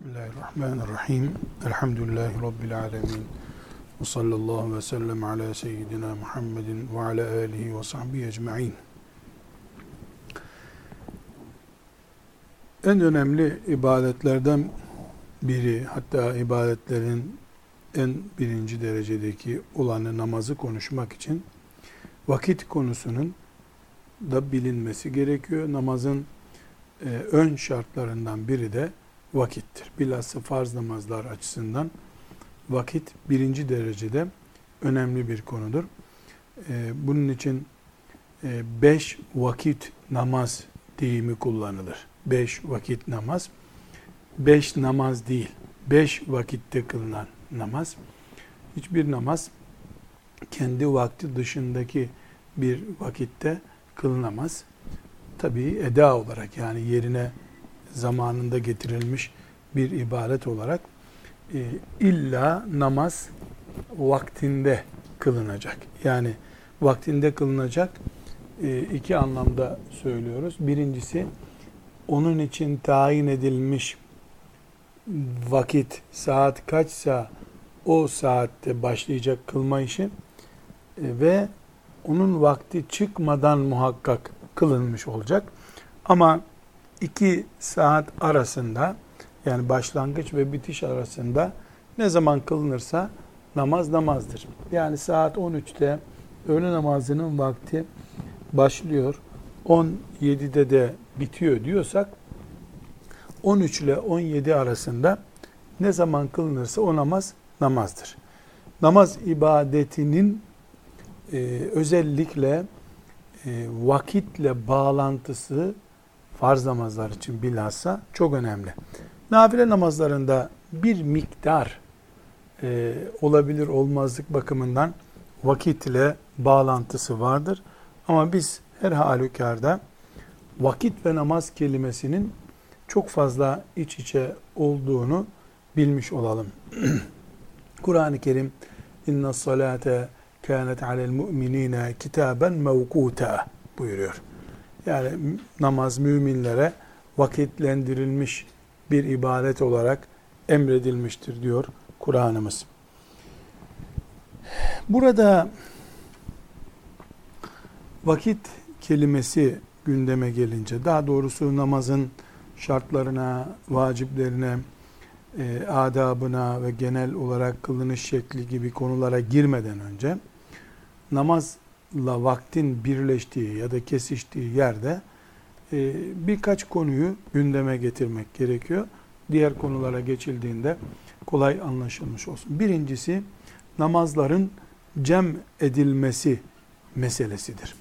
Bismillahirrahmanirrahim. Elhamdülillahi Rabbil alemin. Ve sallallahu ve sellem ala seyyidina Muhammedin ve ala alihi ve sahbihi ecma'in. En önemli ibadetlerden biri, hatta ibadetlerin en birinci derecedeki olanı namazı konuşmak için vakit konusunun da bilinmesi gerekiyor. Namazın e, ön şartlarından biri de vakittir. Bilhassa farz namazlar açısından vakit birinci derecede önemli bir konudur. Ee, bunun için e, beş vakit namaz deyimi kullanılır. Beş vakit namaz. Beş namaz değil. Beş vakitte kılınan namaz. Hiçbir namaz kendi vakti dışındaki bir vakitte kılınamaz. Tabi eda olarak yani yerine zamanında getirilmiş bir ibadet olarak e, illa namaz vaktinde kılınacak. Yani vaktinde kılınacak e, iki anlamda söylüyoruz. Birincisi onun için tayin edilmiş vakit saat kaçsa o saatte başlayacak kılma işi e, ve onun vakti çıkmadan muhakkak kılınmış olacak. Ama iki saat arasında yani başlangıç ve bitiş arasında ne zaman kılınırsa namaz namazdır. Yani saat 13'te öğle namazının vakti başlıyor. 17'de de bitiyor diyorsak 13 ile 17 arasında ne zaman kılınırsa o namaz namazdır. Namaz ibadetinin e, özellikle e, vakitle bağlantısı farz namazlar için bilhassa çok önemli. Nafile namazlarında bir miktar e, olabilir olmazlık bakımından vakit ile bağlantısı vardır. Ama biz her halükarda vakit ve namaz kelimesinin çok fazla iç içe olduğunu bilmiş olalım. Kur'an-ı Kerim inna salate kânet alel mu'minine kitaben mevkuta buyuruyor. Yani namaz müminlere vakitlendirilmiş bir ibadet olarak emredilmiştir diyor Kur'an'ımız. Burada vakit kelimesi gündeme gelince daha doğrusu namazın şartlarına, vaciplerine, e, adabına ve genel olarak kılınış şekli gibi konulara girmeden önce namaz vaktin birleştiği ya da kesiştiği yerde e, birkaç konuyu gündeme getirmek gerekiyor. Diğer konulara geçildiğinde kolay anlaşılmış olsun. Birincisi namazların cem edilmesi meselesidir.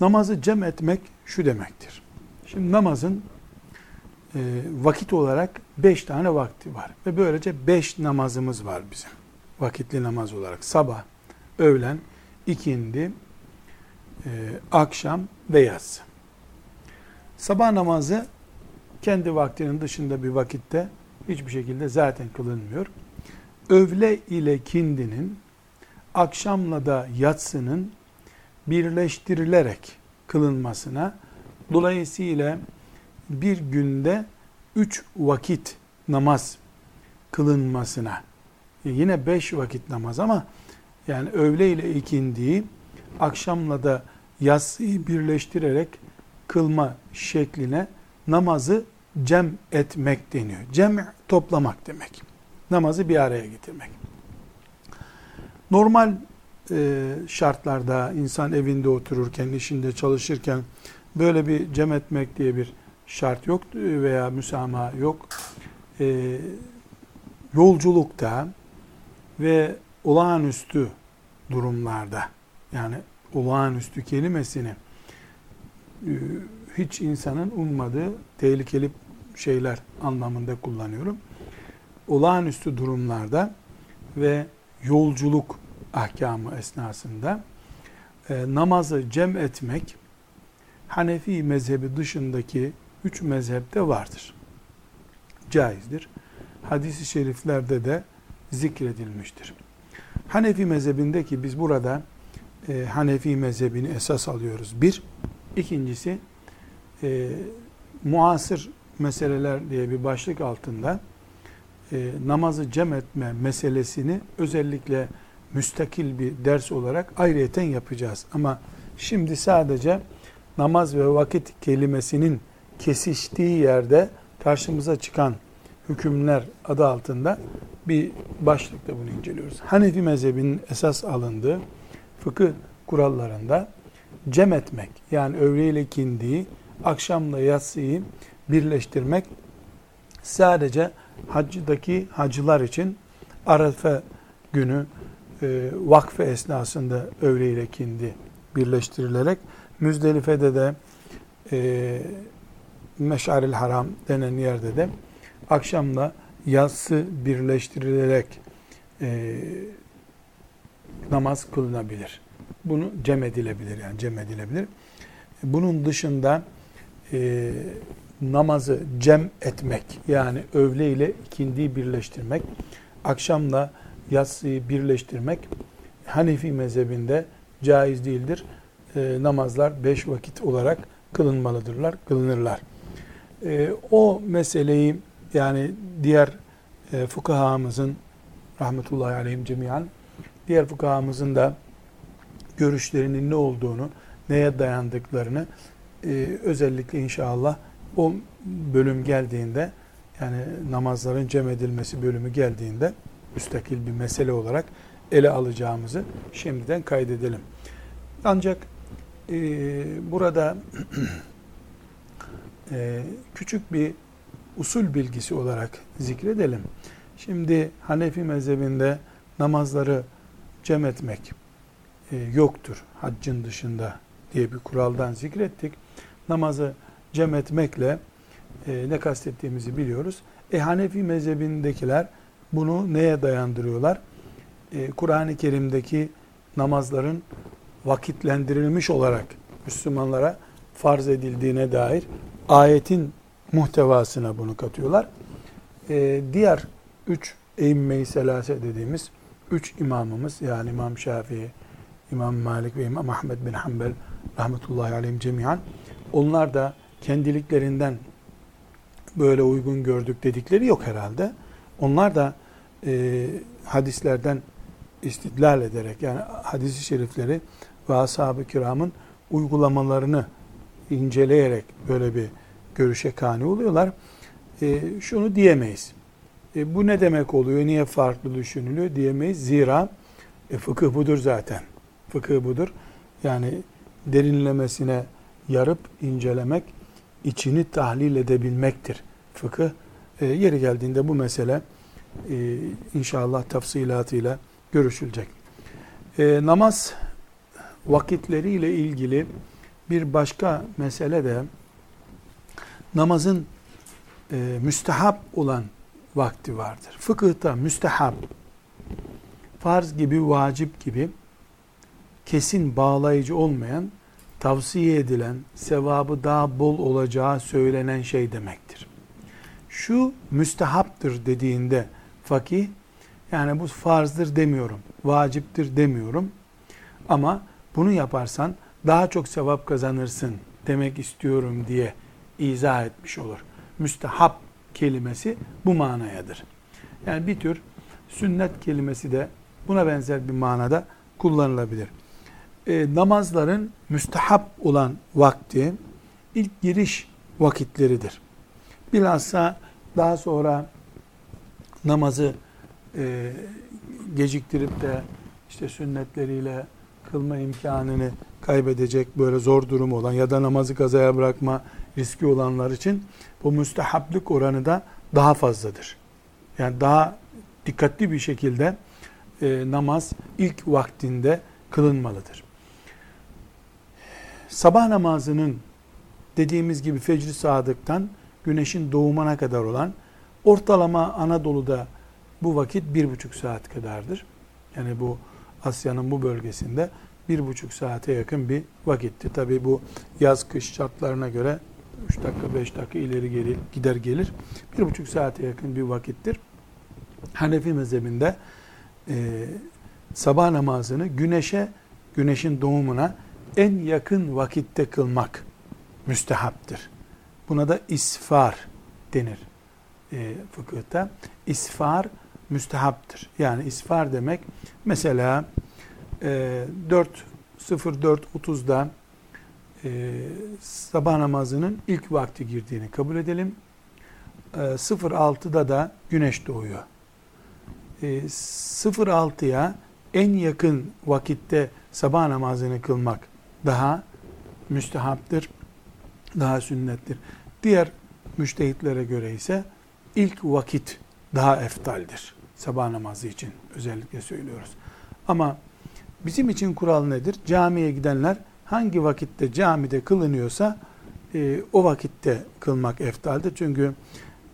Namazı cem etmek şu demektir. Şimdi namazın e, vakit olarak beş tane vakti var. Ve böylece beş namazımız var bizim. Vakitli namaz olarak. Sabah, öğlen, ikindi, e, akşam ve yatsı. Sabah namazı kendi vaktinin dışında bir vakitte hiçbir şekilde zaten kılınmıyor. Övle ile kindinin, akşamla da yatsının birleştirilerek kılınmasına, dolayısıyla bir günde üç vakit namaz kılınmasına, yine beş vakit namaz ama yani öğle ile ikindiyi akşamla da yatsıyı birleştirerek kılma şekline namazı cem etmek deniyor. Cem toplamak demek. Namazı bir araya getirmek. Normal e, şartlarda insan evinde otururken, işinde çalışırken böyle bir cem etmek diye bir şart yok veya müsamaha yok. E, yolculukta ve olağanüstü durumlarda yani olağanüstü kelimesini e, hiç insanın ummadığı tehlikeli şeyler anlamında kullanıyorum. Olağanüstü durumlarda ve yolculuk ahkamı esnasında e, namazı cem etmek Hanefi mezhebi dışındaki üç mezhepte vardır. Caizdir. Hadis-i şeriflerde de zikredilmiştir. Hanefi mezhebindeki biz burada e, Hanefi mezhebini esas alıyoruz. Bir. ikincisi e, muasır meseleler diye bir başlık altında e, namazı cem etme meselesini özellikle müstakil bir ders olarak ayrıyeten yapacağız. Ama şimdi sadece namaz ve vakit kelimesinin kesiştiği yerde karşımıza çıkan hükümler adı altında bir başlıkta bunu inceliyoruz. Hanefi mezhebinin esas alındığı fıkıh kurallarında cem etmek yani öğle ile kindiyi akşamla yatsıyı birleştirmek sadece haccıdaki hacılar için Arefe günü e, vakfe esnasında öğle ile kindi birleştirilerek Müzdelife'de de e, Meş'aril Haram denen yerde de akşamla yatsı birleştirilerek e, namaz kılınabilir. Bunu cem edilebilir yani cem edilebilir. Bunun dışında e, namazı cem etmek yani öğle ile ikindiyi birleştirmek, akşamla yatsıyı birleştirmek Hanefi mezhebinde caiz değildir. E, namazlar beş vakit olarak kılınmalıdırlar, kılınırlar. E, o meseleyi yani diğer e, fukahamızın rahmetullahi aleyhim cemiyan diğer fukahamızın da görüşlerinin ne olduğunu, neye dayandıklarını e, özellikle inşallah o bölüm geldiğinde yani namazların cem edilmesi bölümü geldiğinde müstakil bir mesele olarak ele alacağımızı şimdiden kaydedelim. Ancak e, burada e, küçük bir usul bilgisi olarak zikredelim. Şimdi Hanefi mezhebinde namazları cem etmek e, yoktur haccın dışında diye bir kuraldan zikrettik. Namazı cem etmekle e, ne kastettiğimizi biliyoruz. E Hanefi mezhebindekiler bunu neye dayandırıyorlar? E, Kur'an-ı Kerim'deki namazların vakitlendirilmiş olarak Müslümanlara farz edildiğine dair ayetin muhtevasına bunu katıyorlar. E, diğer üç eğimme-i selase dediğimiz üç imamımız yani İmam Şafii, İmam Malik ve İmam Ahmed bin Hanbel rahmetullahi aleyhim cemiyan onlar da kendiliklerinden böyle uygun gördük dedikleri yok herhalde. Onlar da e, hadislerden istidlal ederek yani hadisi şerifleri ve ashab-ı kiramın uygulamalarını inceleyerek böyle bir görüşe kani oluyorlar. E, şunu diyemeyiz. E, bu ne demek oluyor? Niye farklı düşünülüyor diyemeyiz. Zira e, fıkıh budur zaten. Fıkıh budur. Yani derinlemesine yarıp incelemek, içini tahlil edebilmektir. Fıkıh e, yeri geldiğinde bu mesele e, inşallah tafsilatıyla görüşülecek. E, namaz vakitleriyle ilgili bir başka mesele de namazın e, müstehap olan vakti vardır. Fıkıhta müstehap, farz gibi, vacip gibi kesin bağlayıcı olmayan, tavsiye edilen, sevabı daha bol olacağı söylenen şey demektir. Şu müstehaptır dediğinde fakih, yani bu farzdır demiyorum, vaciptir demiyorum ama bunu yaparsan daha çok sevap kazanırsın demek istiyorum diye izah etmiş olur. Müstehap kelimesi bu manayadır. Yani bir tür sünnet kelimesi de buna benzer bir manada kullanılabilir. E, namazların müstehap olan vakti ilk giriş vakitleridir. Bilhassa daha sonra namazı e, geciktirip de işte sünnetleriyle kılma imkanını kaybedecek böyle zor durumu olan ya da namazı kazaya bırakma riski olanlar için bu müstehaplık oranı da daha fazladır. Yani daha dikkatli bir şekilde e, namaz ilk vaktinde kılınmalıdır. Sabah namazının dediğimiz gibi fecri sadıktan güneşin doğumuna kadar olan ortalama Anadolu'da bu vakit bir buçuk saat kadardır. Yani bu Asya'nın bu bölgesinde bir buçuk saate yakın bir vakitti. Tabi bu yaz kış şartlarına göre 3 dakika 5 dakika ileri geri gider gelir. Bir buçuk saate yakın bir vakittir. Hanefi mezhebinde e, sabah namazını güneşe, güneşin doğumuna en yakın vakitte kılmak müstehaptır. Buna da isfar denir e, fıkıhta. İsfar müstehaptır. Yani isfar demek mesela e, 4.04.30'da e, sabah namazının ilk vakti girdiğini kabul edelim. E, 06'da da güneş doğuyor. E, 06'ya en yakın vakitte sabah namazını kılmak daha müstehaptır, daha sünnettir. Diğer müştehitlere göre ise ilk vakit daha eftaldir. Sabah namazı için özellikle söylüyoruz. Ama bizim için kural nedir? Camiye gidenler hangi vakitte camide kılınıyorsa e, o vakitte kılmak eftaldir. Çünkü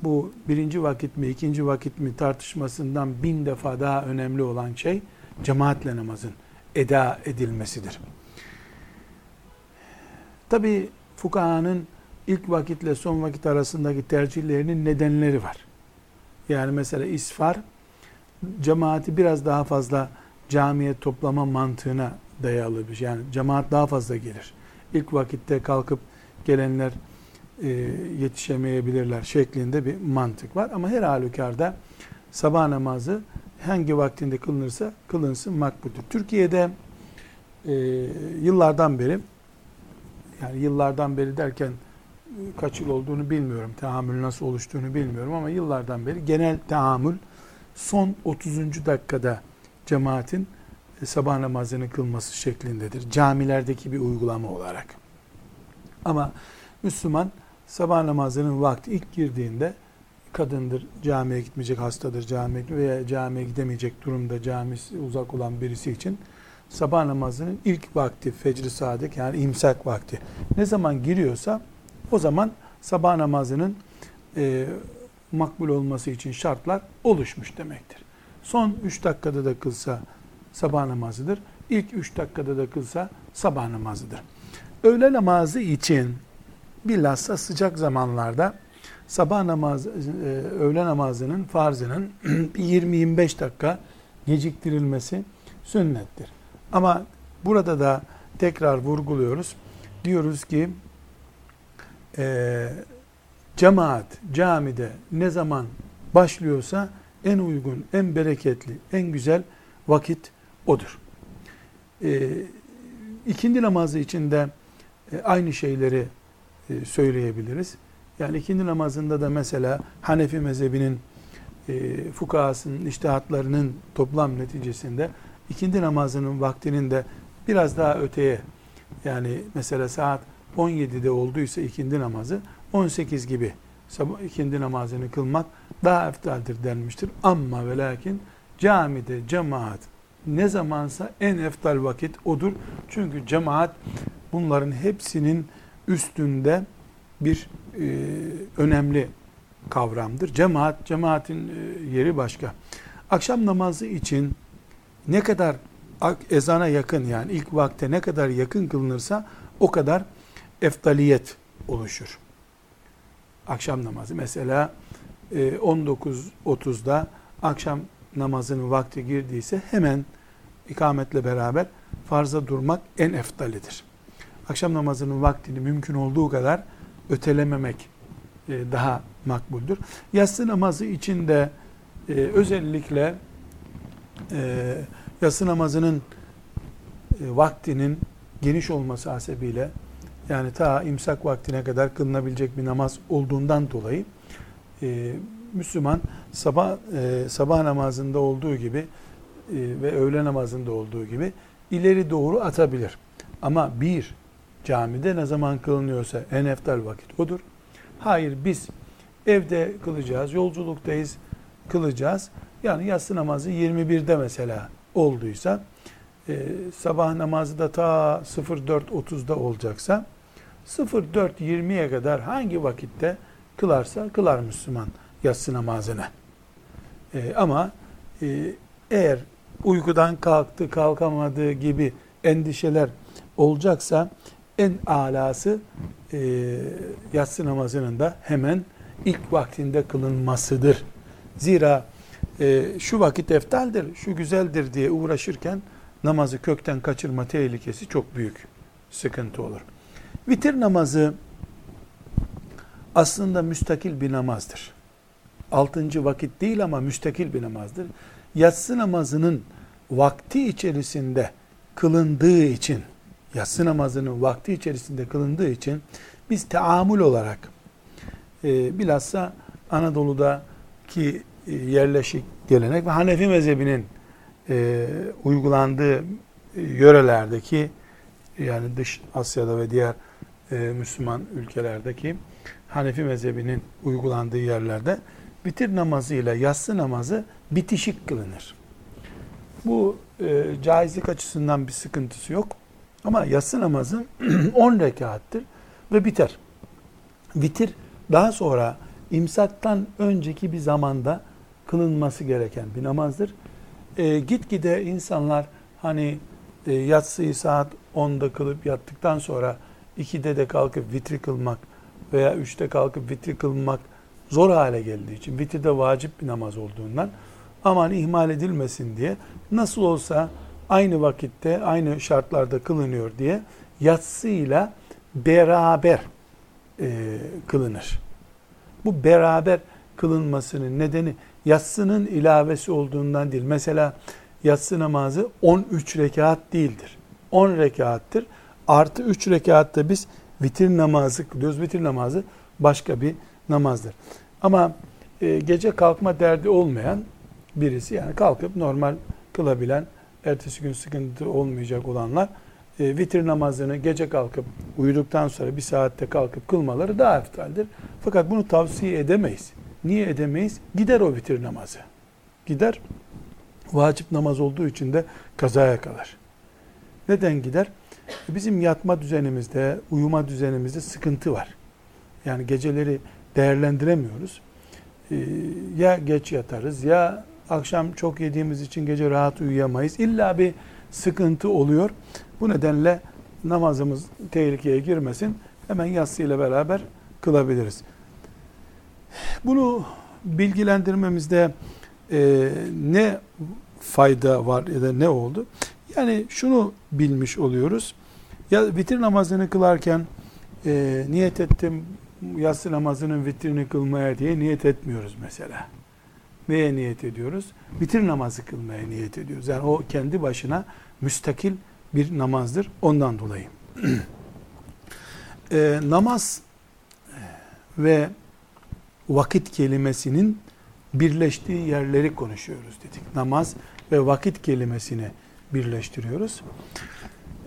bu birinci vakit mi, ikinci vakit mi tartışmasından bin defa daha önemli olan şey cemaatle namazın eda edilmesidir. Tabi fukahanın ilk vakitle son vakit arasındaki tercihlerinin nedenleri var. Yani mesela isfar cemaati biraz daha fazla camiye toplama mantığına dayalı bir şey. Yani cemaat daha fazla gelir. İlk vakitte kalkıp gelenler e, yetişemeyebilirler şeklinde bir mantık var. Ama her halükarda sabah namazı hangi vaktinde kılınırsa kılınsın makbuldür. Türkiye'de e, yıllardan beri yani yıllardan beri derken kaç yıl olduğunu bilmiyorum. Tahammül nasıl oluştuğunu bilmiyorum ama yıllardan beri genel tahammül son 30. dakikada cemaatin e, sabah namazını kılması şeklindedir. Camilerdeki bir uygulama olarak. Ama Müslüman sabah namazının vakti ilk girdiğinde kadındır, camiye gitmeyecek, hastadır, camiye veya camiye gidemeyecek durumda camisi uzak olan birisi için sabah namazının ilk vakti fecr-i sadık yani imsak vakti ne zaman giriyorsa o zaman sabah namazının e, makbul olması için şartlar oluşmuş demektir. Son 3 dakikada da kılsa sabah namazıdır. İlk 3 dakikada da kılsa sabah namazıdır. Öğle namazı için bilhassa sıcak zamanlarda sabah namazı, e, öğle namazının farzının 20-25 dakika geciktirilmesi sünnettir. Ama burada da tekrar vurguluyoruz. Diyoruz ki e, cemaat camide ne zaman başlıyorsa en uygun, en bereketli, en güzel vakit odur. E, ikindi namazı içinde e, aynı şeyleri e, söyleyebiliriz. Yani ikindi namazında da mesela Hanefi mezhebinin e, fukahasının, iştihatlarının toplam neticesinde ikindi namazının vaktinin de biraz daha öteye yani mesela saat 17'de olduysa ikindi namazı 18 gibi sabah ikindi namazını kılmak daha eftaldir denmiştir. Ama ve lakin camide cemaat ne zamansa en eftal vakit odur. Çünkü cemaat bunların hepsinin üstünde bir e, önemli kavramdır. Cemaat, cemaatin e, yeri başka. Akşam namazı için ne kadar ezana yakın yani ilk vakte ne kadar yakın kılınırsa o kadar eftaliyet oluşur. Akşam namazı mesela 19.30'da e, akşam namazının vakti girdiyse hemen ikametle beraber farza durmak en eftalidir. Akşam namazının vaktini mümkün olduğu kadar ötelememek e, daha makbuldür. Yatsı namazı için de e, özellikle yatsı namazının vaktinin geniş olması hasebiyle yani ta imsak vaktine kadar kılınabilecek bir namaz olduğundan dolayı e, Müslüman sabah e, sabah namazında olduğu gibi e, ve öğle namazında olduğu gibi ileri doğru atabilir. Ama bir camide ne zaman kılınıyorsa en eftal vakit odur. Hayır biz evde kılacağız, yolculuktayız kılacağız. Yani yatsı namazı 21'de mesela olduysa e, sabah namazı da ta 04.30'da olacaksa 04.20'ye kadar hangi vakitte kılarsa kılar Müslüman yatsı namazını. E, ama e, eğer uykudan kalktı kalkamadığı gibi endişeler olacaksa en alası e, yatsı namazının da hemen ilk vaktinde kılınmasıdır. Zira e, şu vakit eftaldir, şu güzeldir diye uğraşırken namazı kökten kaçırma tehlikesi çok büyük sıkıntı olur. Vitir namazı aslında müstakil bir namazdır. Altıncı vakit değil ama müstakil bir namazdır. Yatsı namazının vakti içerisinde kılındığı için, yatsı namazının vakti içerisinde kılındığı için biz teamül olarak e, bilhassa Anadolu'daki e, yerleşik gelenek ve Hanefi mezhebinin e, uygulandığı e, yörelerdeki yani dış Asya'da ve diğer e, Müslüman ülkelerdeki Hanefi mezhebinin uygulandığı yerlerde bitir namazı ile yatsı namazı bitişik kılınır. Bu e, caizlik açısından bir sıkıntısı yok. Ama yatsı namazı 10 rekattır ve biter. Bitir daha sonra imsaktan önceki bir zamanda kılınması gereken bir namazdır. E, gitgide insanlar hani e, yatsıyı saat 10'da kılıp yattıktan sonra 2'de de kalkıp vitri kılmak veya 3'te kalkıp vitri kılmak zor hale geldiği için, vitir de vacip bir namaz olduğundan aman ihmal edilmesin diye nasıl olsa aynı vakitte, aynı şartlarda kılınıyor diye yatsıyla beraber e, kılınır. Bu beraber kılınmasının nedeni yatsının ilavesi olduğundan değil. Mesela yatsı namazı 13 rekat değildir. 10 rekattır. Artı 3 rekatta biz vitir namazı kılıyoruz. Vitir namazı başka bir namazdır. Ama e, gece kalkma derdi olmayan birisi yani kalkıp normal kılabilen, ertesi gün sıkıntı olmayacak olanlar e, vitir namazını gece kalkıp uyuduktan sonra bir saatte kalkıp kılmaları daha eftaldir. Fakat bunu tavsiye edemeyiz. Niye edemeyiz? Gider o vitir namazı. Gider. Vacip namaz olduğu için de kazaya kalır. Neden gider? Bizim yatma düzenimizde, uyuma düzenimizde sıkıntı var. Yani geceleri değerlendiremiyoruz. Ee, ya geç yatarız ya akşam çok yediğimiz için gece rahat uyuyamayız. İlla bir sıkıntı oluyor. Bu nedenle namazımız tehlikeye girmesin. Hemen yatsı beraber kılabiliriz. Bunu bilgilendirmemizde e, ne fayda var ya da ne oldu? Yani şunu bilmiş oluyoruz. Ya vitir namazını kılarken e, niyet ettim yatsı namazının vitrini kılmaya diye niyet etmiyoruz mesela. Neye niyet ediyoruz? Vitir namazı kılmaya niyet ediyoruz. Yani o kendi başına müstakil bir namazdır. Ondan dolayı. e, namaz ve vakit kelimesinin birleştiği yerleri konuşuyoruz dedik. Namaz ve vakit kelimesini birleştiriyoruz.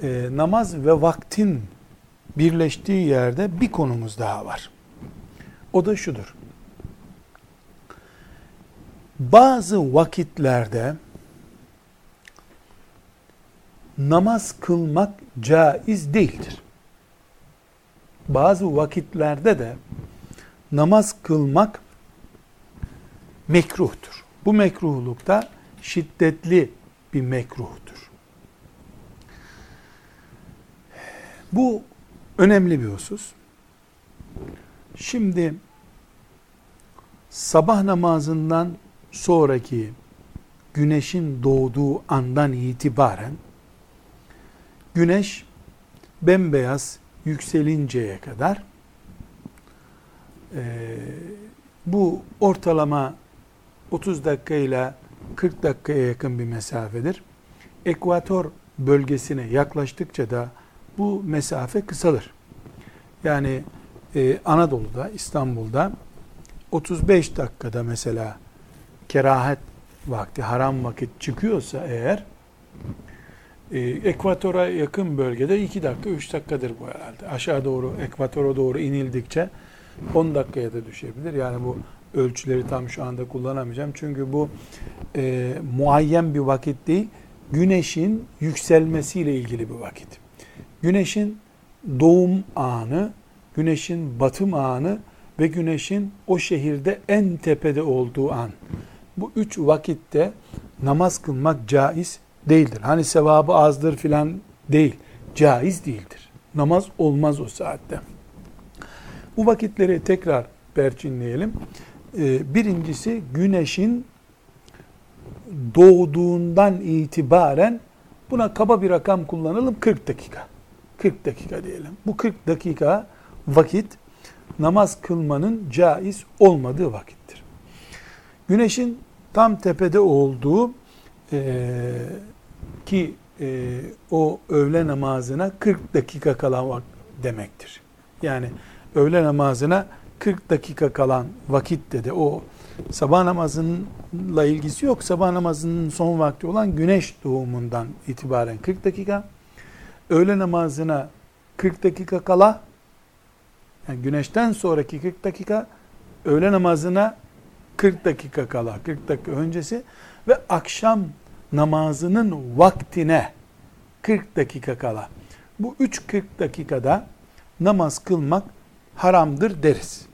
E, namaz ve vaktin birleştiği yerde bir konumuz daha var. O da şudur. Bazı vakitlerde namaz kılmak caiz değildir. Bazı vakitlerde de namaz kılmak mekruhtur. Bu mekruhlukta şiddetli bir mekruhtur. Bu önemli bir husus. Şimdi sabah namazından sonraki güneşin doğduğu andan itibaren güneş bembeyaz yükselinceye kadar e, bu ortalama 30 dakika ile 40 dakikaya yakın bir mesafedir. Ekvator bölgesine yaklaştıkça da bu mesafe kısalır. Yani e, Anadolu'da, İstanbul'da 35 dakikada mesela kerahet vakti, haram vakit çıkıyorsa eğer e, ekvatora yakın bölgede 2 dakika, 3 dakikadır bu herhalde. Aşağı doğru, ekvatora doğru inildikçe 10 dakikaya da düşebilir. Yani bu ölçüleri tam şu anda kullanamayacağım. Çünkü bu e, muayyen bir vakit değil, güneşin yükselmesiyle ilgili bir vakit. Güneşin doğum anı, güneşin batım anı ve güneşin o şehirde en tepede olduğu an. Bu üç vakitte namaz kılmak caiz değildir. Hani sevabı azdır filan değil. Caiz değildir. Namaz olmaz o saatte. Bu vakitleri tekrar perçinleyelim. Ee, birincisi güneşin doğduğundan itibaren buna kaba bir rakam kullanalım 40 dakika. 40 dakika diyelim. Bu 40 dakika vakit namaz kılmanın caiz olmadığı vakittir. Güneşin tam tepede olduğu e, ki e, o öğle namazına 40 dakika kalan demektir. Yani öğle namazına 40 dakika kalan vakitte de o sabah namazınınla ilgisi yok. Sabah namazının son vakti olan güneş doğumundan itibaren 40 dakika. Öğle namazına 40 dakika kala yani güneşten sonraki 40 dakika öğle namazına 40 dakika kala 40 dakika öncesi ve akşam namazının vaktine 40 dakika kala. Bu 3-40 dakikada namaz kılmak haramdır deriz.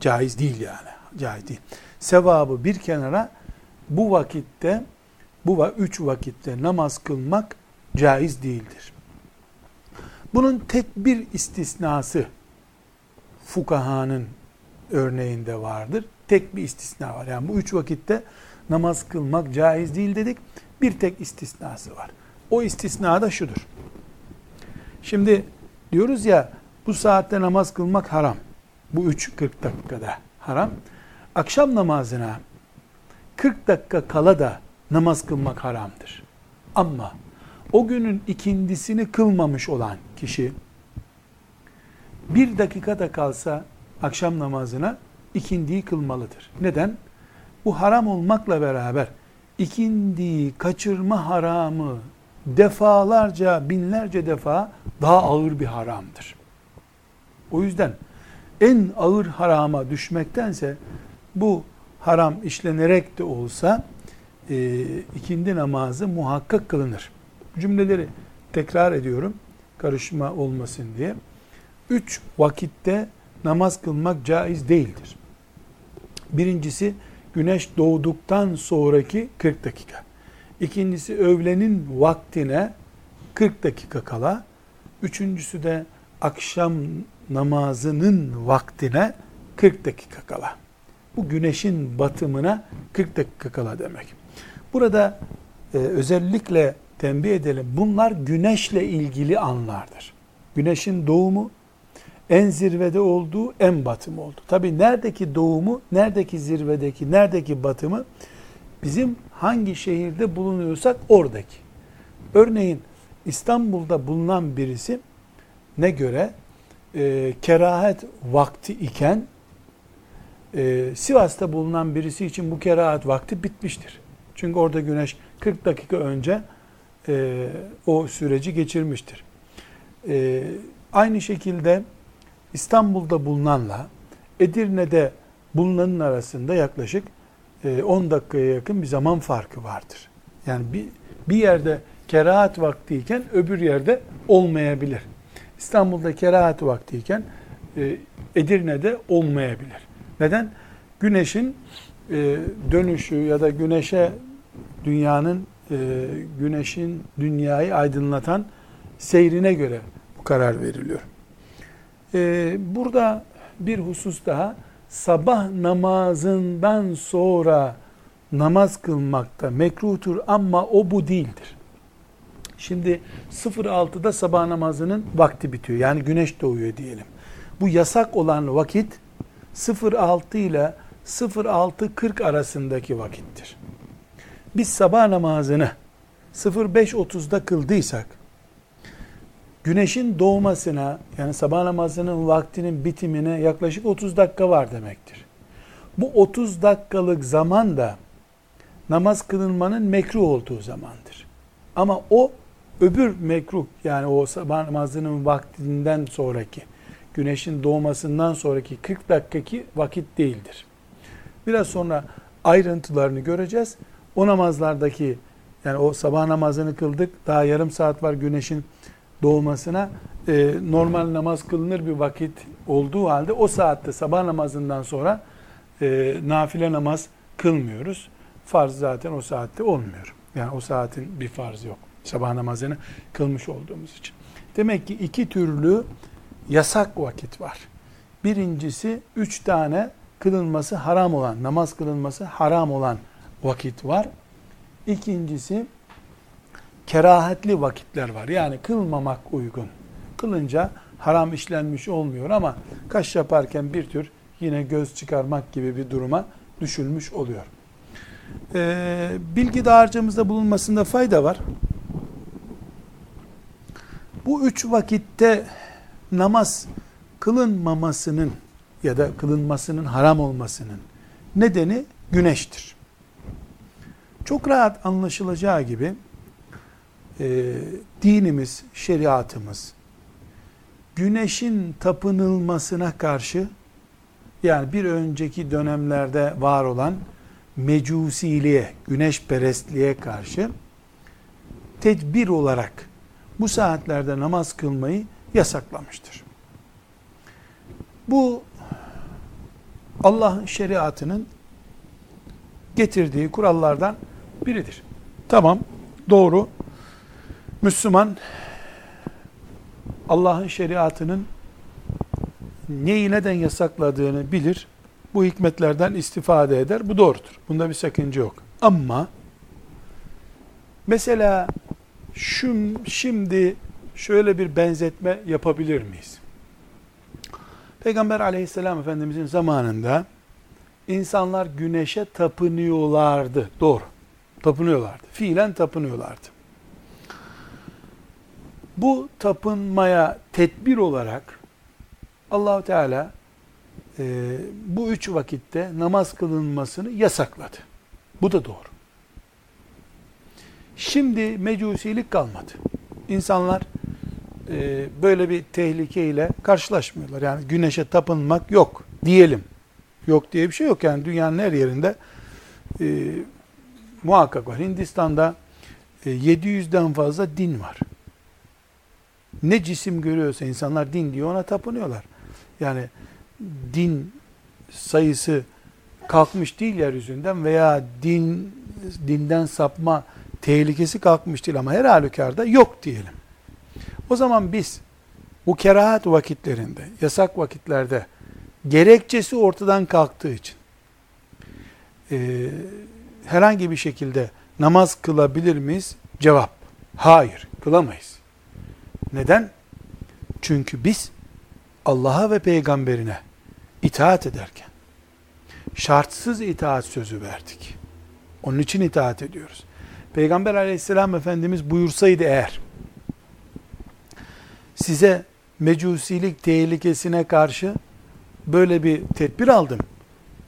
Caiz değil yani. Caiz değil. Sevabı bir kenara bu vakitte bu üç vakitte namaz kılmak caiz değildir. Bunun tek bir istisnası fukahanın örneğinde vardır. Tek bir istisna var. Yani bu üç vakitte namaz kılmak caiz değil dedik. Bir tek istisnası var. O istisna da şudur. Şimdi diyoruz ya bu saatte namaz kılmak haram. Bu 3-40 dakikada haram. Akşam namazına 40 dakika kala da namaz kılmak haramdır. Ama o günün ikindisini kılmamış olan kişi bir dakika da kalsa akşam namazına ikindiyi kılmalıdır. Neden? Bu haram olmakla beraber ikindiyi kaçırma haramı defalarca, binlerce defa daha ağır bir haramdır. O yüzden en ağır harama düşmektense bu haram işlenerek de olsa e, ikindi namazı muhakkak kılınır. Cümleleri tekrar ediyorum karışma olmasın diye. Üç vakitte namaz kılmak caiz değildir. Birincisi güneş doğduktan sonraki 40 dakika. İkincisi öğlenin vaktine 40 dakika kala. Üçüncüsü de akşam namazının vaktine 40 dakika kala. Bu güneşin batımına 40 dakika kala demek. Burada e, özellikle tembih edelim. Bunlar güneşle ilgili anlardır. Güneşin doğumu en zirvede olduğu, en batım oldu. Tabi neredeki doğumu, neredeki zirvedeki, neredeki batımı bizim hangi şehirde bulunuyorsak oradaki. Örneğin İstanbul'da bulunan birisi ne göre e, kerahet vakti iken e, Sivas'ta bulunan birisi için bu kerahat vakti bitmiştir. Çünkü orada güneş 40 dakika önce e, o süreci geçirmiştir. E, aynı şekilde İstanbul'da bulunanla Edirne'de bulunanın arasında yaklaşık 10 e, dakikaya yakın bir zaman farkı vardır. Yani bir, bir yerde kerahat vaktiyken öbür yerde olmayabilir. İstanbul'da kerahat vaktiyken e, Edirne'de olmayabilir. Neden? Güneşin e, dönüşü ya da güneşe dünyanın güneşin dünyayı aydınlatan seyrine göre bu karar veriliyor. Ee, burada bir husus daha sabah namazından sonra namaz kılmakta mekruhtur ama o bu değildir. Şimdi 06'da sabah namazının vakti bitiyor. Yani güneş doğuyor diyelim. Bu yasak olan vakit 06 ile 06.40 arasındaki vakittir. Biz sabah namazını 05.30'da kıldıysak güneşin doğmasına yani sabah namazının vaktinin bitimine yaklaşık 30 dakika var demektir. Bu 30 dakikalık zaman da namaz kılınmanın mekruh olduğu zamandır. Ama o öbür mekruh yani o sabah namazının vaktinden sonraki güneşin doğmasından sonraki 40 dakikaki vakit değildir. Biraz sonra ayrıntılarını göreceğiz. O namazlardaki yani o sabah namazını kıldık daha yarım saat var güneşin doğmasına e, normal namaz kılınır bir vakit olduğu halde o saatte sabah namazından sonra e, nafile namaz kılmıyoruz. Farz zaten o saatte olmuyor. Yani o saatin bir farz yok. Sabah namazını kılmış olduğumuz için. Demek ki iki türlü yasak vakit var. Birincisi üç tane kılınması haram olan, namaz kılınması haram olan vakit var. İkincisi kerahetli vakitler var. Yani kılmamak uygun. Kılınca haram işlenmiş olmuyor ama kaş yaparken bir tür yine göz çıkarmak gibi bir duruma düşülmüş oluyor. Ee, bilgi dağarcığımızda bulunmasında fayda var. Bu üç vakitte namaz kılınmamasının ya da kılınmasının haram olmasının nedeni güneştir. Çok rahat anlaşılacağı gibi e, dinimiz, şeriatımız güneşin tapınılmasına karşı yani bir önceki dönemlerde var olan mecusiliğe, güneşperestliğe karşı tedbir olarak bu saatlerde namaz kılmayı yasaklamıştır. Bu Allah'ın şeriatının getirdiği kurallardan biridir. Tamam, doğru. Müslüman Allah'ın şeriatının neyi neden yasakladığını bilir. Bu hikmetlerden istifade eder. Bu doğrudur. Bunda bir sakınca yok. Ama mesela şu, şimdi şöyle bir benzetme yapabilir miyiz? Peygamber aleyhisselam efendimizin zamanında insanlar güneşe tapınıyorlardı. Doğru. Tapınıyorlardı. Fiilen tapınıyorlardı. Bu tapınmaya tedbir olarak allah Teala e, bu üç vakitte namaz kılınmasını yasakladı. Bu da doğru. Şimdi mecusilik kalmadı. İnsanlar e, böyle bir tehlikeyle karşılaşmıyorlar. Yani güneşe tapınmak yok diyelim. Yok diye bir şey yok. Yani dünyanın her yerinde e, muhakkak var. Hindistan'da e, 700'den fazla din var. Ne cisim görüyorsa insanlar din diyor ona tapınıyorlar. Yani din sayısı kalkmış değil yeryüzünden veya din dinden sapma tehlikesi kalkmış değil ama her halükarda yok diyelim. O zaman biz bu kerahat vakitlerinde, yasak vakitlerde gerekçesi ortadan kalktığı için e, herhangi bir şekilde namaz kılabilir miyiz? Cevap, hayır, kılamayız. Neden? Çünkü biz Allah'a ve peygamberine itaat ederken şartsız itaat sözü verdik. Onun için itaat ediyoruz. Peygamber aleyhisselam efendimiz buyursaydı eğer size mecusilik tehlikesine karşı böyle bir tedbir aldım.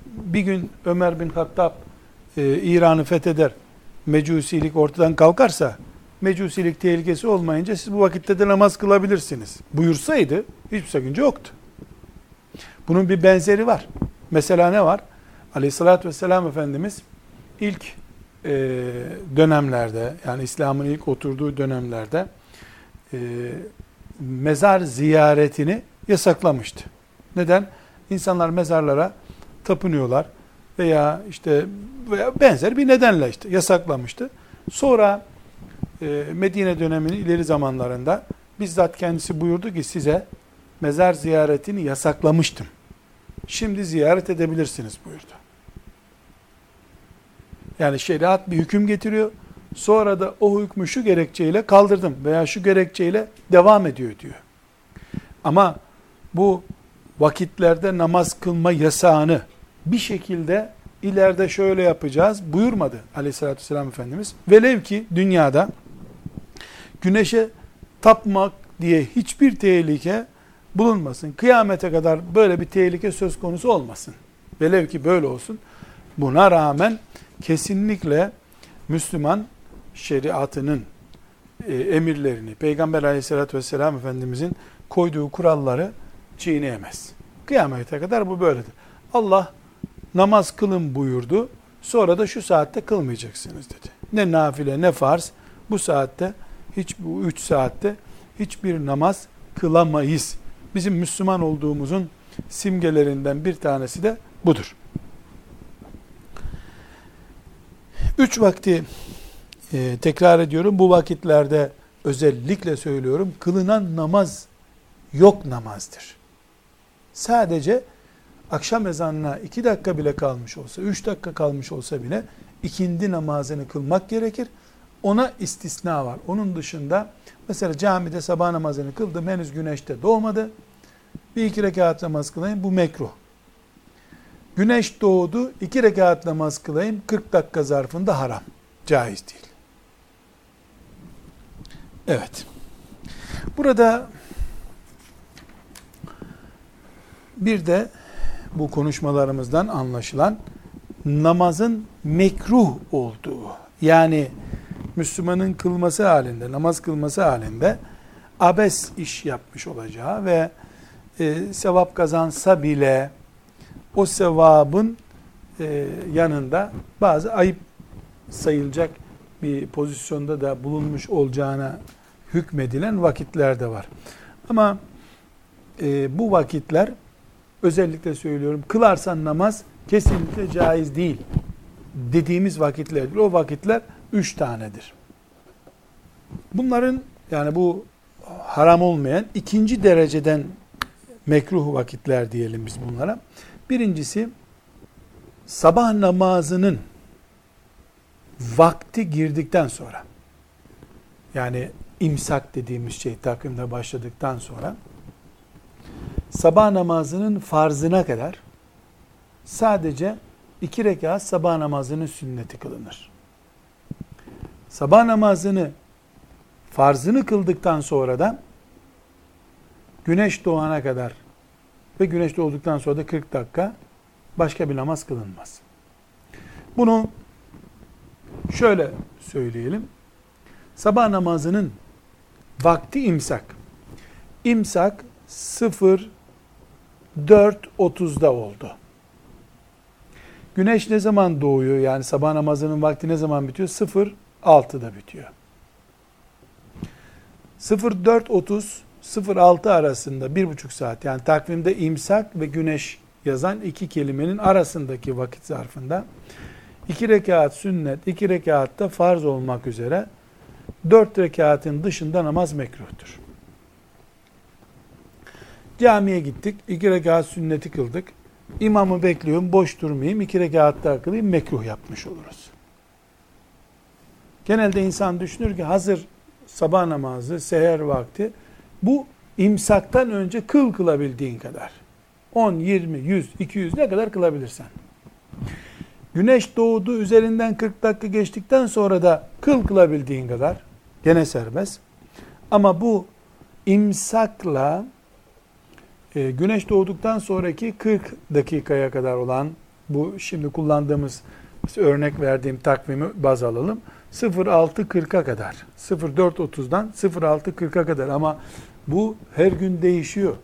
Bir gün Ömer bin Hattab e, İran'ı fetheder, mecusilik ortadan kalkarsa, mecusilik tehlikesi olmayınca siz bu vakitte de namaz kılabilirsiniz. Buyursaydı hiçbir sakınca yoktu. Bunun bir benzeri var. Mesela ne var? Aleyhissalatü vesselam Efendimiz ilk e, dönemlerde yani İslam'ın ilk oturduğu dönemlerde e, mezar ziyaretini yasaklamıştı. Neden? İnsanlar mezarlara tapınıyorlar veya işte veya benzer bir nedenle işte yasaklamıştı. Sonra Medine döneminin ileri zamanlarında bizzat kendisi buyurdu ki size mezar ziyaretini yasaklamıştım. Şimdi ziyaret edebilirsiniz buyurdu. Yani şeriat bir hüküm getiriyor. Sonra da o hükmü şu gerekçeyle kaldırdım veya şu gerekçeyle devam ediyor diyor. Ama bu vakitlerde namaz kılma yasağını bir şekilde ileride şöyle yapacağız buyurmadı aleyhissalatü vesselam Efendimiz. Velev ki dünyada güneşe tapmak diye hiçbir tehlike bulunmasın. Kıyamete kadar böyle bir tehlike söz konusu olmasın. Velev ki böyle olsun. Buna rağmen kesinlikle Müslüman şeriatının e, emirlerini, Peygamber aleyhissalatü vesselam Efendimizin koyduğu kuralları çiğneyemez. Kıyamete kadar bu böyledir. Allah namaz kılın buyurdu. Sonra da şu saatte kılmayacaksınız dedi. Ne nafile ne farz bu saatte hiç bu üç saatte hiçbir namaz kılamayız. Bizim Müslüman olduğumuzun simgelerinden bir tanesi de budur. Üç vakti e, tekrar ediyorum bu vakitlerde özellikle söylüyorum kılınan namaz yok namazdır. Sadece akşam ezanına iki dakika bile kalmış olsa, üç dakika kalmış olsa bile ikindi namazını kılmak gerekir. Ona istisna var. Onun dışında mesela camide sabah namazını kıldım henüz güneşte doğmadı. Bir iki rekat namaz kılayım bu mekruh. Güneş doğdu iki rekat namaz kılayım 40 dakika zarfında haram. Caiz değil. Evet. Burada bir de bu konuşmalarımızdan anlaşılan namazın mekruh olduğu yani Müslümanın kılması halinde, namaz kılması halinde abes iş yapmış olacağı ve e, sevap kazansa bile o sevabın e, yanında bazı ayıp sayılacak bir pozisyonda da bulunmuş olacağına hükmedilen vakitler de var. Ama e, bu vakitler özellikle söylüyorum kılarsan namaz kesinlikle caiz değil dediğimiz vakitlerdir. O vakitler üç tanedir. Bunların yani bu haram olmayan ikinci dereceden mekruh vakitler diyelim biz bunlara. Birincisi sabah namazının vakti girdikten sonra yani imsak dediğimiz şey takvimde başladıktan sonra sabah namazının farzına kadar sadece iki rekat sabah namazının sünneti kılınır. Sabah namazını farzını kıldıktan sonra da güneş doğana kadar ve güneş doğduktan sonra da 40 dakika başka bir namaz kılınmaz. Bunu şöyle söyleyelim. Sabah namazının vakti imsak. İmsak 0 4.30'da oldu. Güneş ne zaman doğuyor? Yani sabah namazının vakti ne zaman bitiyor? 0 6'da bitiyor. 04.30 06 arasında bir buçuk saat yani takvimde imsak ve güneş yazan iki kelimenin arasındaki vakit zarfında iki rekat sünnet, iki rekat da farz olmak üzere dört rekatın dışında namaz mekruhtur. Camiye gittik, iki rekat sünneti kıldık. İmamı bekliyorum, boş durmayayım, iki rekat daha kılayım, mekruh yapmış oluruz. Genelde insan düşünür ki hazır sabah namazı, seher vakti, bu imsaktan önce kıl kılabildiğin kadar. 10, 20, 100, 200 ne kadar kılabilirsen. Güneş doğdu üzerinden 40 dakika geçtikten sonra da kıl kılabildiğin kadar gene serbest. Ama bu imsakla e, güneş doğduktan sonraki 40 dakikaya kadar olan bu şimdi kullandığımız örnek verdiğim takvimi baz alalım. 06.40'a kadar. 04.30'dan 06.40'a kadar ama bu her gün değişiyor.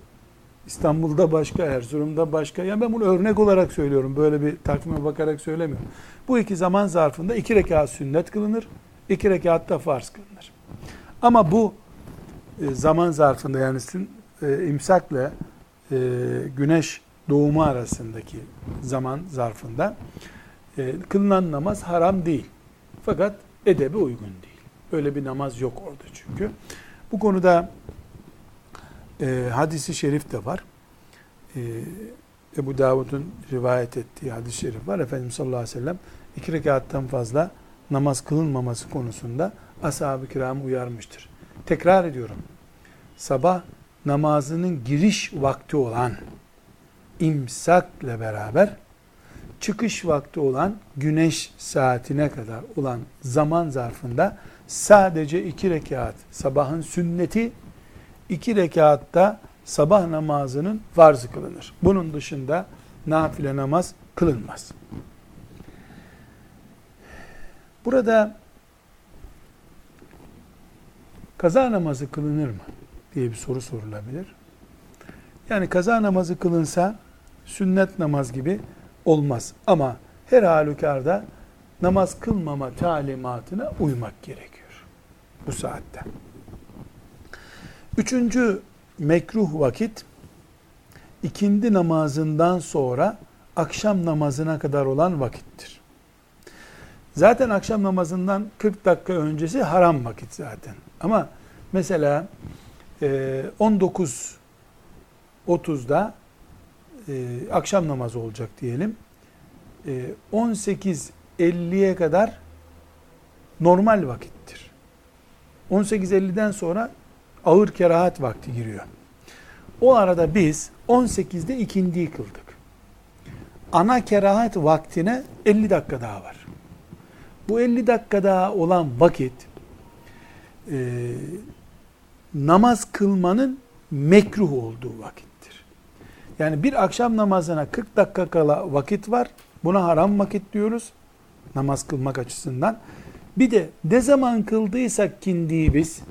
İstanbul'da başka, Erzurum'da başka. Yani ben bunu örnek olarak söylüyorum. Böyle bir takvime bakarak söylemiyorum. Bu iki zaman zarfında iki rekat sünnet kılınır. iki rekat da farz kılınır. Ama bu e, zaman zarfında yani e, imsakla e, güneş doğumu arasındaki zaman zarfında kılınan namaz haram değil. Fakat edebe uygun değil. Öyle bir namaz yok orada çünkü. Bu konuda e, hadisi şerif de var. E, Ebu Davud'un rivayet ettiği hadis-i şerif var. Efendimiz sallallahu aleyhi ve sellem iki rekattan fazla namaz kılınmaması konusunda ashab-ı kiramı uyarmıştır. Tekrar ediyorum. Sabah namazının giriş vakti olan imsakla beraber çıkış vakti olan güneş saatine kadar olan zaman zarfında sadece iki rekat sabahın sünneti iki rekatta sabah namazının farzı kılınır. Bunun dışında nafile namaz kılınmaz. Burada kaza namazı kılınır mı diye bir soru sorulabilir. Yani kaza namazı kılınsa sünnet namaz gibi olmaz. Ama her halükarda namaz kılmama talimatına uymak gerekiyor. Bu saatte. Üçüncü mekruh vakit ikindi namazından sonra akşam namazına kadar olan vakittir. Zaten akşam namazından 40 dakika öncesi haram vakit zaten. Ama mesela 19.30'da e, e, akşam namazı olacak diyelim. 18.50'ye kadar normal vakittir. 18.50'den sonra ağır kerahat vakti giriyor. O arada biz 18'de ikindiyi kıldık. Ana kerahat vaktine 50 dakika daha var. Bu 50 dakika daha olan vakit e, namaz kılmanın mekruh olduğu vakittir. Yani bir akşam namazına 40 dakika kala vakit var. Buna haram vakit diyoruz. Namaz kılmak açısından. Bir de ne zaman kıldıysak kindiyi biz,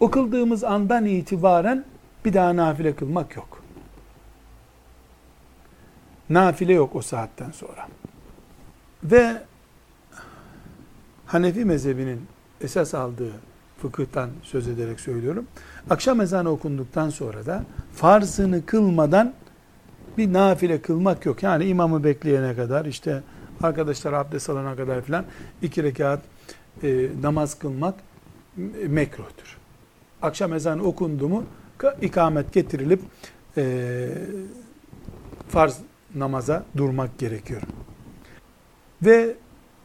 o kıldığımız andan itibaren bir daha nafile kılmak yok. Nafile yok o saatten sonra. Ve Hanefi mezhebinin esas aldığı fıkıhtan söz ederek söylüyorum. Akşam ezanı okunduktan sonra da farzını kılmadan bir nafile kılmak yok. Yani imamı bekleyene kadar işte arkadaşlar abdest alana kadar filan iki rekat e, namaz kılmak mekruhtur. Akşam ezanı okundu mu ikamet getirilip e, farz namaza durmak gerekiyor. Ve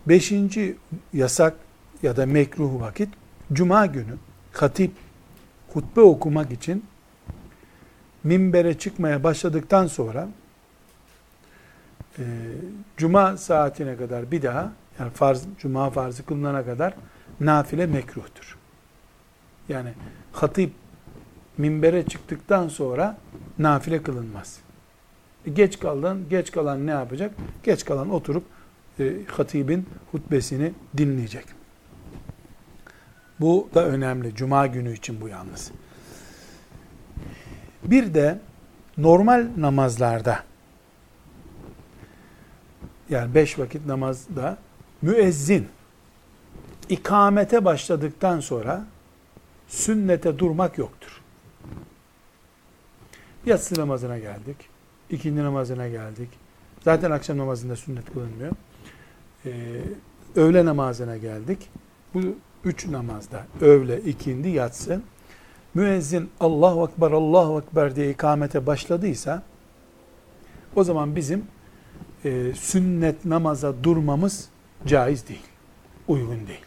beşinci yasak ya da mekruh vakit cuma günü hatip hutbe okumak için minbere çıkmaya başladıktan sonra e, cuma saatine kadar bir daha yani farz, cuma farzı kılınana kadar nafile mekruhtur. Yani hatip minbere çıktıktan sonra nafile kılınmaz. Geç kalan, geç kalan ne yapacak? Geç kalan oturup e, hatibin hutbesini dinleyecek. Bu da önemli. Cuma günü için bu yalnız. Bir de normal namazlarda yani beş vakit namazda müezzin ikamete başladıktan sonra sünnete durmak yoktur. Yatsı namazına geldik. ikindi namazına geldik. Zaten akşam namazında sünnet kılınmıyor. Ee, öğle namazına geldik. Bu üç namazda öğle, ikindi, yatsı müezzin Allahu Ekber, Allahu Ekber diye ikamete başladıysa o zaman bizim e, sünnet namaza durmamız caiz değil. Uygun değil.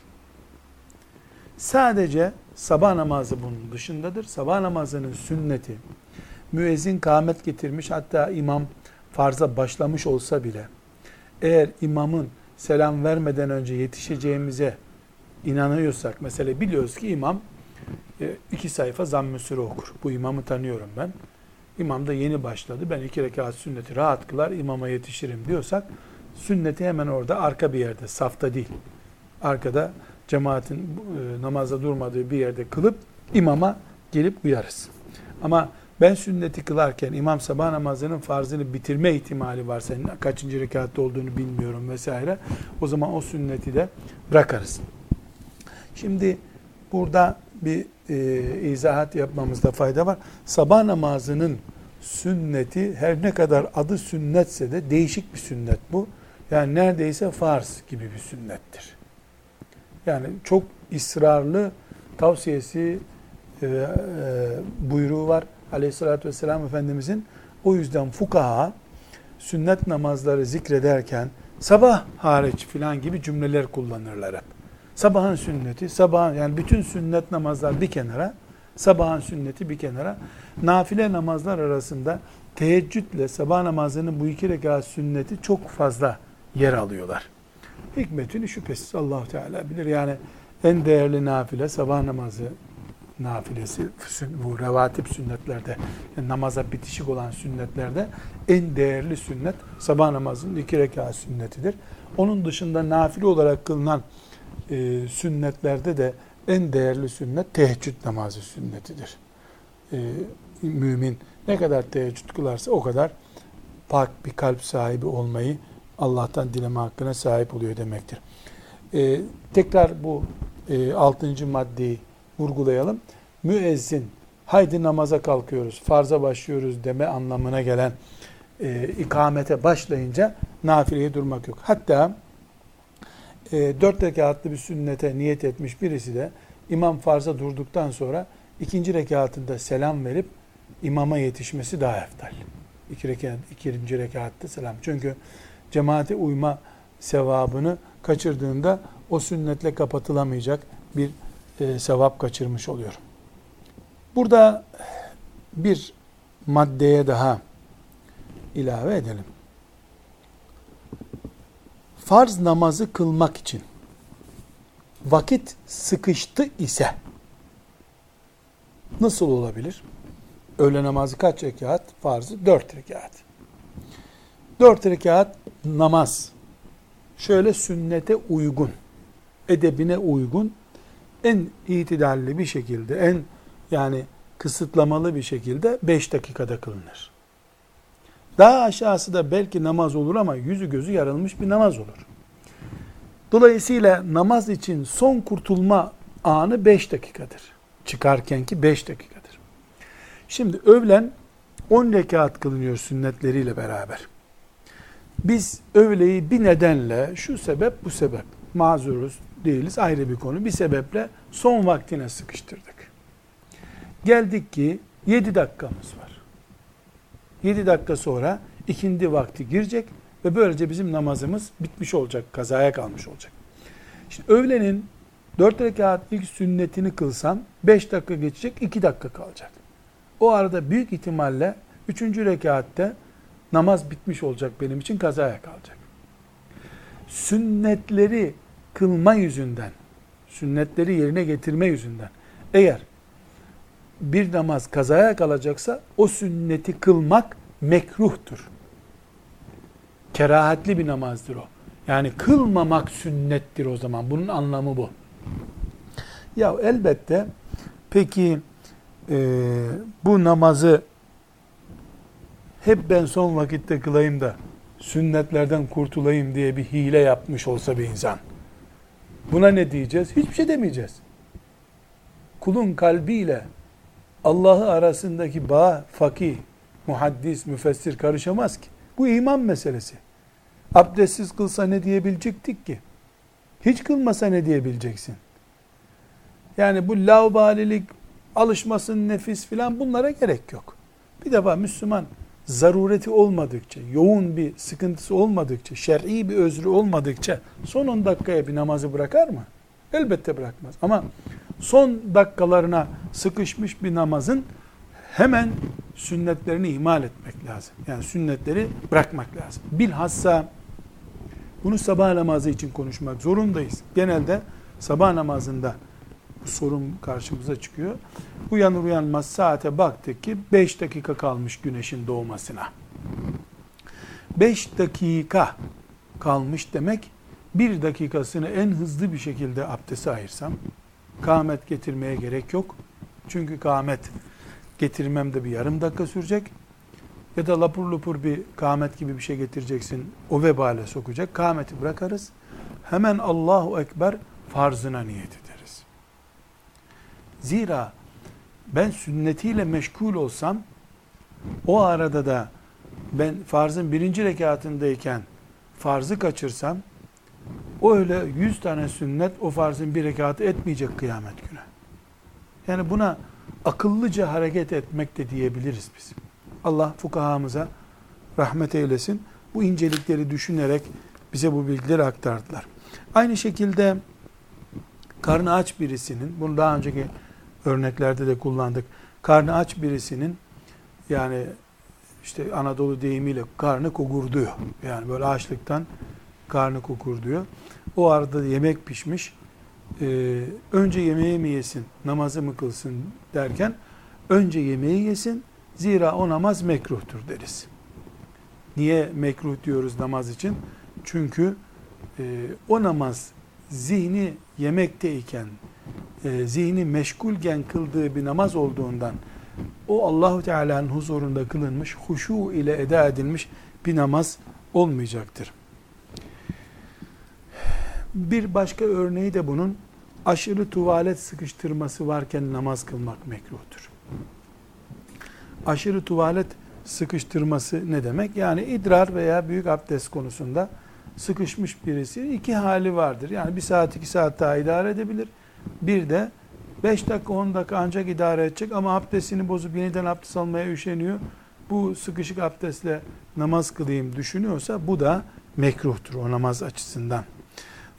Sadece sabah namazı bunun dışındadır. Sabah namazının sünneti müezzin kâmet getirmiş hatta imam farza başlamış olsa bile eğer imamın selam vermeden önce yetişeceğimize inanıyorsak mesela biliyoruz ki imam iki sayfa zamm-ı süre okur. Bu imamı tanıyorum ben. İmam da yeni başladı. Ben iki rekat sünneti rahat kılar, imama yetişirim diyorsak sünneti hemen orada arka bir yerde, safta değil. Arkada cemaatin e, namazda durmadığı bir yerde kılıp imama gelip uyarız. Ama ben sünneti kılarken imam sabah namazının farzını bitirme ihtimali var. Senin kaçıncı rekatta olduğunu bilmiyorum vesaire. O zaman o sünneti de bırakarız. Şimdi burada bir e, izahat yapmamızda fayda var. Sabah namazının sünneti her ne kadar adı sünnetse de değişik bir sünnet bu. Yani neredeyse farz gibi bir sünnettir. Yani çok ısrarlı tavsiyesi e, e, buyruğu var aleyhissalatü vesselam Efendimizin. O yüzden fukaha sünnet namazları zikrederken sabah hariç filan gibi cümleler kullanırlar hep. Sabahın sünneti, sabah yani bütün sünnet namazlar bir kenara, sabahın sünneti bir kenara. Nafile namazlar arasında teheccüdle sabah namazının bu iki rekat sünneti çok fazla yer alıyorlar. Hikmetini şüphesiz allah Teala bilir. Yani en değerli nafile sabah namazı nafilesi, bu revatip sünnetlerde, yani namaza bitişik olan sünnetlerde en değerli sünnet sabah namazının iki rekat sünnetidir. Onun dışında nafile olarak kılınan e, sünnetlerde de en değerli sünnet teheccüd namazı sünnetidir. E, mümin ne kadar teheccüd kılarsa o kadar pak bir kalp sahibi olmayı Allah'tan dileme hakkına sahip oluyor demektir. E, tekrar bu e, altıncı maddeyi vurgulayalım. Müezzin, haydi namaza kalkıyoruz, farza başlıyoruz deme anlamına gelen e, ikamete başlayınca nafileye durmak yok. Hatta e, dört rekatlı bir sünnete niyet etmiş birisi de imam farza durduktan sonra ikinci rekatında selam verip imama yetişmesi daha eftal. İki rekat, ikinci rekatta selam. Çünkü cemaate uyma sevabını kaçırdığında o sünnetle kapatılamayacak bir e, sevap kaçırmış oluyorum. Burada bir maddeye daha ilave edelim. Farz namazı kılmak için vakit sıkıştı ise nasıl olabilir? Öğle namazı kaç rekat? Farzı dört rekat. Dört rekat namaz şöyle sünnete uygun, edebine uygun, en itidalli bir şekilde, en yani kısıtlamalı bir şekilde beş dakikada kılınır. Daha aşağısı da belki namaz olur ama yüzü gözü yarılmış bir namaz olur. Dolayısıyla namaz için son kurtulma anı 5 dakikadır. Çıkarkenki 5 dakikadır. Şimdi öğlen 10 rekat kılınıyor sünnetleriyle beraber. Biz öğleyi bir nedenle şu sebep bu sebep mazuruz değiliz ayrı bir konu. Bir sebeple son vaktine sıkıştırdık. Geldik ki 7 dakikamız var. 7 dakika sonra ikindi vakti girecek ve böylece bizim namazımız bitmiş olacak, kazaya kalmış olacak. Şimdi öğlenin 4 rekat ilk sünnetini kılsam 5 dakika geçecek, 2 dakika kalacak. O arada büyük ihtimalle 3. rekatte namaz bitmiş olacak benim için kazaya kalacak. Sünnetleri kılma yüzünden, sünnetleri yerine getirme yüzünden eğer bir namaz kazaya kalacaksa o sünneti kılmak mekruhtur. Kerahatli bir namazdır o. Yani kılmamak sünnettir o zaman. Bunun anlamı bu. Ya elbette peki e, bu namazı hep ben son vakitte kılayım da sünnetlerden kurtulayım diye bir hile yapmış olsa bir insan. Buna ne diyeceğiz? Hiçbir şey demeyeceğiz. Kulun kalbiyle Allah'ı arasındaki bağ fakih, muhaddis, müfessir karışamaz ki. Bu iman meselesi. Abdestsiz kılsa ne diyebilecektik ki? Hiç kılmasa ne diyebileceksin? Yani bu laubalilik, alışmasın nefis filan bunlara gerek yok. Bir defa Müslüman zarureti olmadıkça, yoğun bir sıkıntısı olmadıkça, şer'i bir özrü olmadıkça son 10 dakikaya bir namazı bırakar mı? Elbette bırakmaz. Ama son dakikalarına sıkışmış bir namazın hemen sünnetlerini ihmal etmek lazım. Yani sünnetleri bırakmak lazım. Bilhassa bunu sabah namazı için konuşmak zorundayız. Genelde sabah namazında bu sorun karşımıza çıkıyor. Uyanır uyanmaz saate baktık ki 5 dakika kalmış güneşin doğmasına. 5 dakika kalmış demek bir dakikasını en hızlı bir şekilde abdese ayırsam kâhmet getirmeye gerek yok. Çünkü kâhmet getirmem de bir yarım dakika sürecek. Ya da lapur lapur bir kâhmet gibi bir şey getireceksin. O vebale sokacak. Kâhmeti bırakarız. Hemen Allahu Ekber farzına niyet ederiz. Zira ben sünnetiyle meşgul olsam o arada da ben farzın birinci rekatındayken farzı kaçırsam o öyle yüz tane sünnet o farzın bir rekatı etmeyecek kıyamet günü. Yani buna akıllıca hareket etmek de diyebiliriz biz. Allah fukahamıza rahmet eylesin. Bu incelikleri düşünerek bize bu bilgileri aktardılar. Aynı şekilde karnı aç birisinin, bunu daha önceki örneklerde de kullandık. Karnı aç birisinin yani işte Anadolu deyimiyle karnı kokurduyor. Yani böyle açlıktan karnı kokurduyor. O arada yemek pişmiş e, önce yemeği mi yesin, namazı mı kılsın derken önce yemeği yesin, zira o namaz mekruhtur deriz. Niye mekruh diyoruz namaz için? Çünkü e, o namaz zihni yemekteyken, e, zihni meşgulken kıldığı bir namaz olduğundan o Allahu Teala'nın huzurunda kılınmış, huşu ile eda edilmiş bir namaz olmayacaktır. Bir başka örneği de bunun aşırı tuvalet sıkıştırması varken namaz kılmak mekruhtur. Aşırı tuvalet sıkıştırması ne demek? Yani idrar veya büyük abdest konusunda sıkışmış birisi iki hali vardır. Yani bir saat iki saat daha idare edebilir. Bir de beş dakika on dakika ancak idare edecek ama abdestini bozup yeniden abdest almaya üşeniyor. Bu sıkışık abdestle namaz kılayım düşünüyorsa bu da mekruhtur o namaz açısından.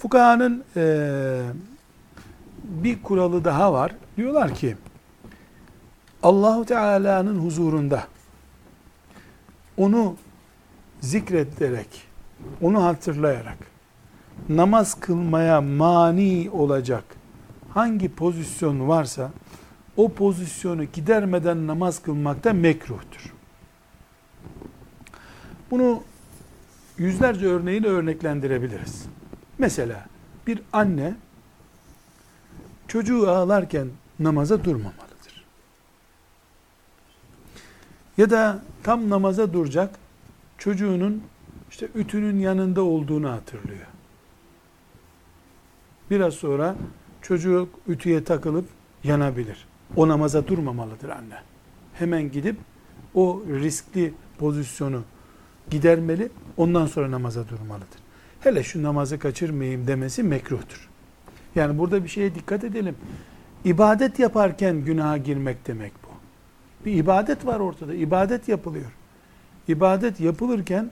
Fukahanın e, bir kuralı daha var. Diyorlar ki Allahu Teala'nın huzurunda onu zikrederek, onu hatırlayarak namaz kılmaya mani olacak hangi pozisyon varsa o pozisyonu gidermeden namaz kılmakta mekruhtur. Bunu yüzlerce örneğiyle örneklendirebiliriz. Mesela bir anne çocuğu ağlarken namaza durmamalıdır. Ya da tam namaza duracak çocuğunun işte ütünün yanında olduğunu hatırlıyor. Biraz sonra çocuk ütüye takılıp yanabilir. O namaza durmamalıdır anne. Hemen gidip o riskli pozisyonu gidermeli, ondan sonra namaza durmalıdır. Hele şu namazı kaçırmayayım demesi mekruhtur. Yani burada bir şeye dikkat edelim. İbadet yaparken günaha girmek demek bu. Bir ibadet var ortada. İbadet yapılıyor. İbadet yapılırken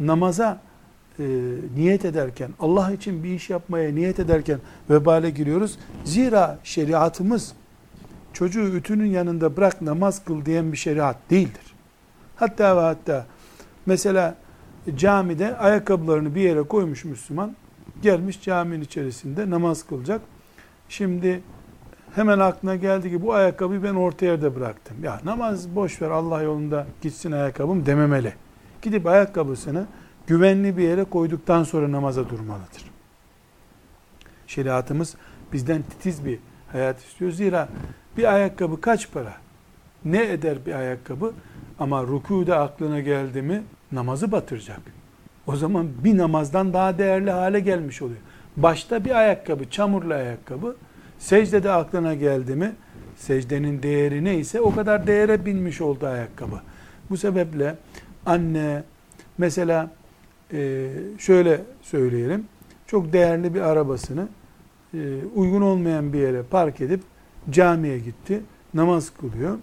namaza e, niyet ederken, Allah için bir iş yapmaya niyet ederken vebale giriyoruz. Zira şeriatımız çocuğu ütünün yanında bırak namaz kıl diyen bir şeriat değildir. Hatta ve hatta mesela camide ayakkabılarını bir yere koymuş Müslüman, gelmiş caminin içerisinde namaz kılacak. Şimdi hemen aklına geldi ki bu ayakkabıyı ben orta yerde bıraktım. Ya namaz boş ver Allah yolunda gitsin ayakkabım dememeli. Gidip ayakkabısını güvenli bir yere koyduktan sonra namaza durmalıdır. Şeriatımız bizden titiz bir hayat istiyor. Zira bir ayakkabı kaç para? Ne eder bir ayakkabı? Ama rükuda aklına geldi mi namazı batıracak. O zaman bir namazdan daha değerli hale gelmiş oluyor. Başta bir ayakkabı, çamurlu ayakkabı, secdede aklına geldi mi, secdenin değeri neyse o kadar değere binmiş oldu ayakkabı. Bu sebeple anne, mesela e, şöyle söyleyelim, çok değerli bir arabasını e, uygun olmayan bir yere park edip camiye gitti, namaz kılıyor.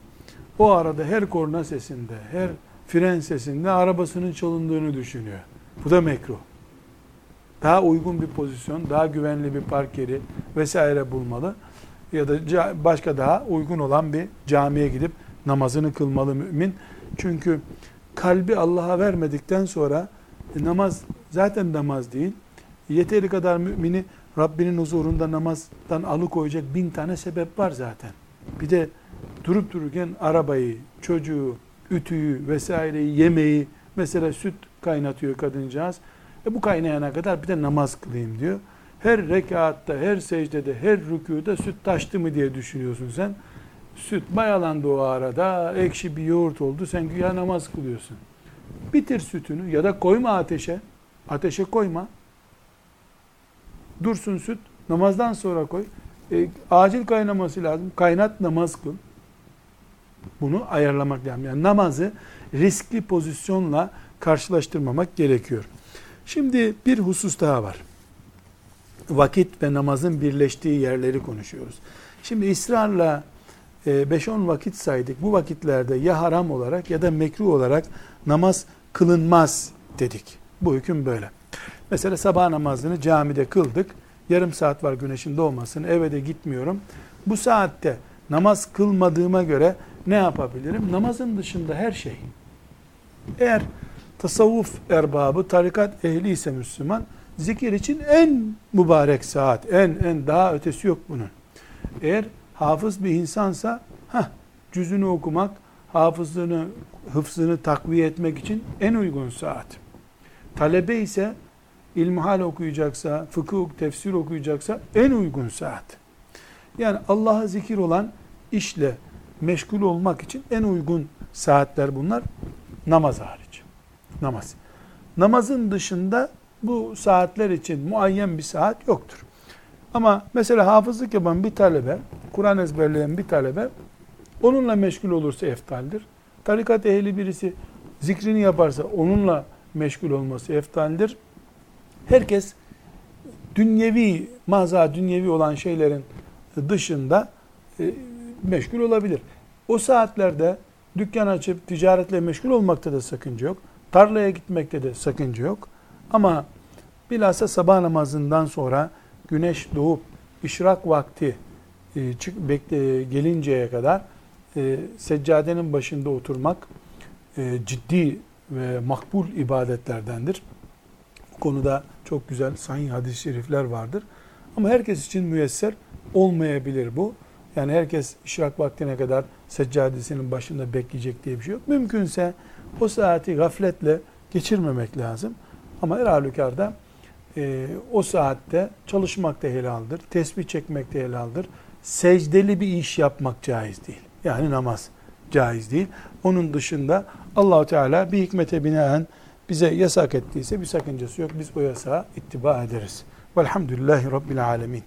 O arada her korna sesinde, her fren sesinde arabasının çalındığını düşünüyor. Bu da mekruh. Daha uygun bir pozisyon, daha güvenli bir park yeri vesaire bulmalı. Ya da başka daha uygun olan bir camiye gidip namazını kılmalı mümin. Çünkü kalbi Allah'a vermedikten sonra e, namaz zaten namaz değil. Yeteri kadar mümini Rabbinin huzurunda namazdan alıkoyacak bin tane sebep var zaten. Bir de durup dururken arabayı, çocuğu, ütüyü vesaireyi, yemeği, mesela süt kaynatıyor kadıncağız. E bu kaynayana kadar bir de namaz kılayım diyor. Her rekatta, her secdede, her rükuda süt taştı mı diye düşünüyorsun sen. Süt mayalandı o arada, ekşi bir yoğurt oldu. Sen güya namaz kılıyorsun. Bitir sütünü ya da koyma ateşe. Ateşe koyma. Dursun süt. Namazdan sonra koy. E, acil kaynaması lazım. Kaynat namaz kıl. Bunu ayarlamak lazım. Yani namazı riskli pozisyonla karşılaştırmamak gerekiyor. Şimdi bir husus daha var. Vakit ve namazın birleştiği yerleri konuşuyoruz. Şimdi ısrarla 5-10 e, vakit saydık. Bu vakitlerde ya haram olarak ya da mekruh olarak namaz kılınmaz dedik. Bu hüküm böyle. Mesela sabah namazını camide kıldık. Yarım saat var güneşin doğmasını eve de gitmiyorum. Bu saatte namaz kılmadığıma göre ne yapabilirim? Namazın dışında her şey. Eğer tasavvuf erbabı, tarikat ehli ise Müslüman, zikir için en mübarek saat, en en daha ötesi yok bunun. Eğer hafız bir insansa, ha cüzünü okumak, hafızlığını, hıfzını takviye etmek için en uygun saat. Talebe ise ilmihal okuyacaksa, fıkıh, tefsir okuyacaksa en uygun saat. Yani Allah'a zikir olan işle meşgul olmak için en uygun saatler bunlar. Namaz hariç. Namaz. Namazın dışında bu saatler için muayyen bir saat yoktur. Ama mesela hafızlık yapan bir talebe, Kur'an ezberleyen bir talebe onunla meşgul olursa eftaldir. Tarikat ehli birisi zikrini yaparsa onunla meşgul olması eftaldir. Herkes dünyevi, maza dünyevi olan şeylerin dışında e, meşgul olabilir. O saatlerde dükkan açıp ticaretle meşgul olmakta da sakınca yok. Tarlaya gitmekte de sakınca yok. Ama bilhassa sabah namazından sonra güneş doğup işrak vakti e, çık, bekle, gelinceye kadar e, seccadenin başında oturmak e, ciddi ve makbul ibadetlerdendir. Bu konuda çok güzel sahih hadis-i şerifler vardır. Ama herkes için müyesser olmayabilir bu. Yani herkes işrak vaktine kadar seccadesinin başında bekleyecek diye bir şey yok. Mümkünse o saati gafletle geçirmemek lazım. Ama her halükarda e, o saatte çalışmak da helaldir. Tesbih çekmek de helaldir. Secdeli bir iş yapmak caiz değil. Yani namaz caiz değil. Onun dışında Allahu Teala bir hikmete binaen bize yasak ettiyse bir sakıncası yok. Biz o yasağa ittiba ederiz. Velhamdülillahi Rabbil Alemin.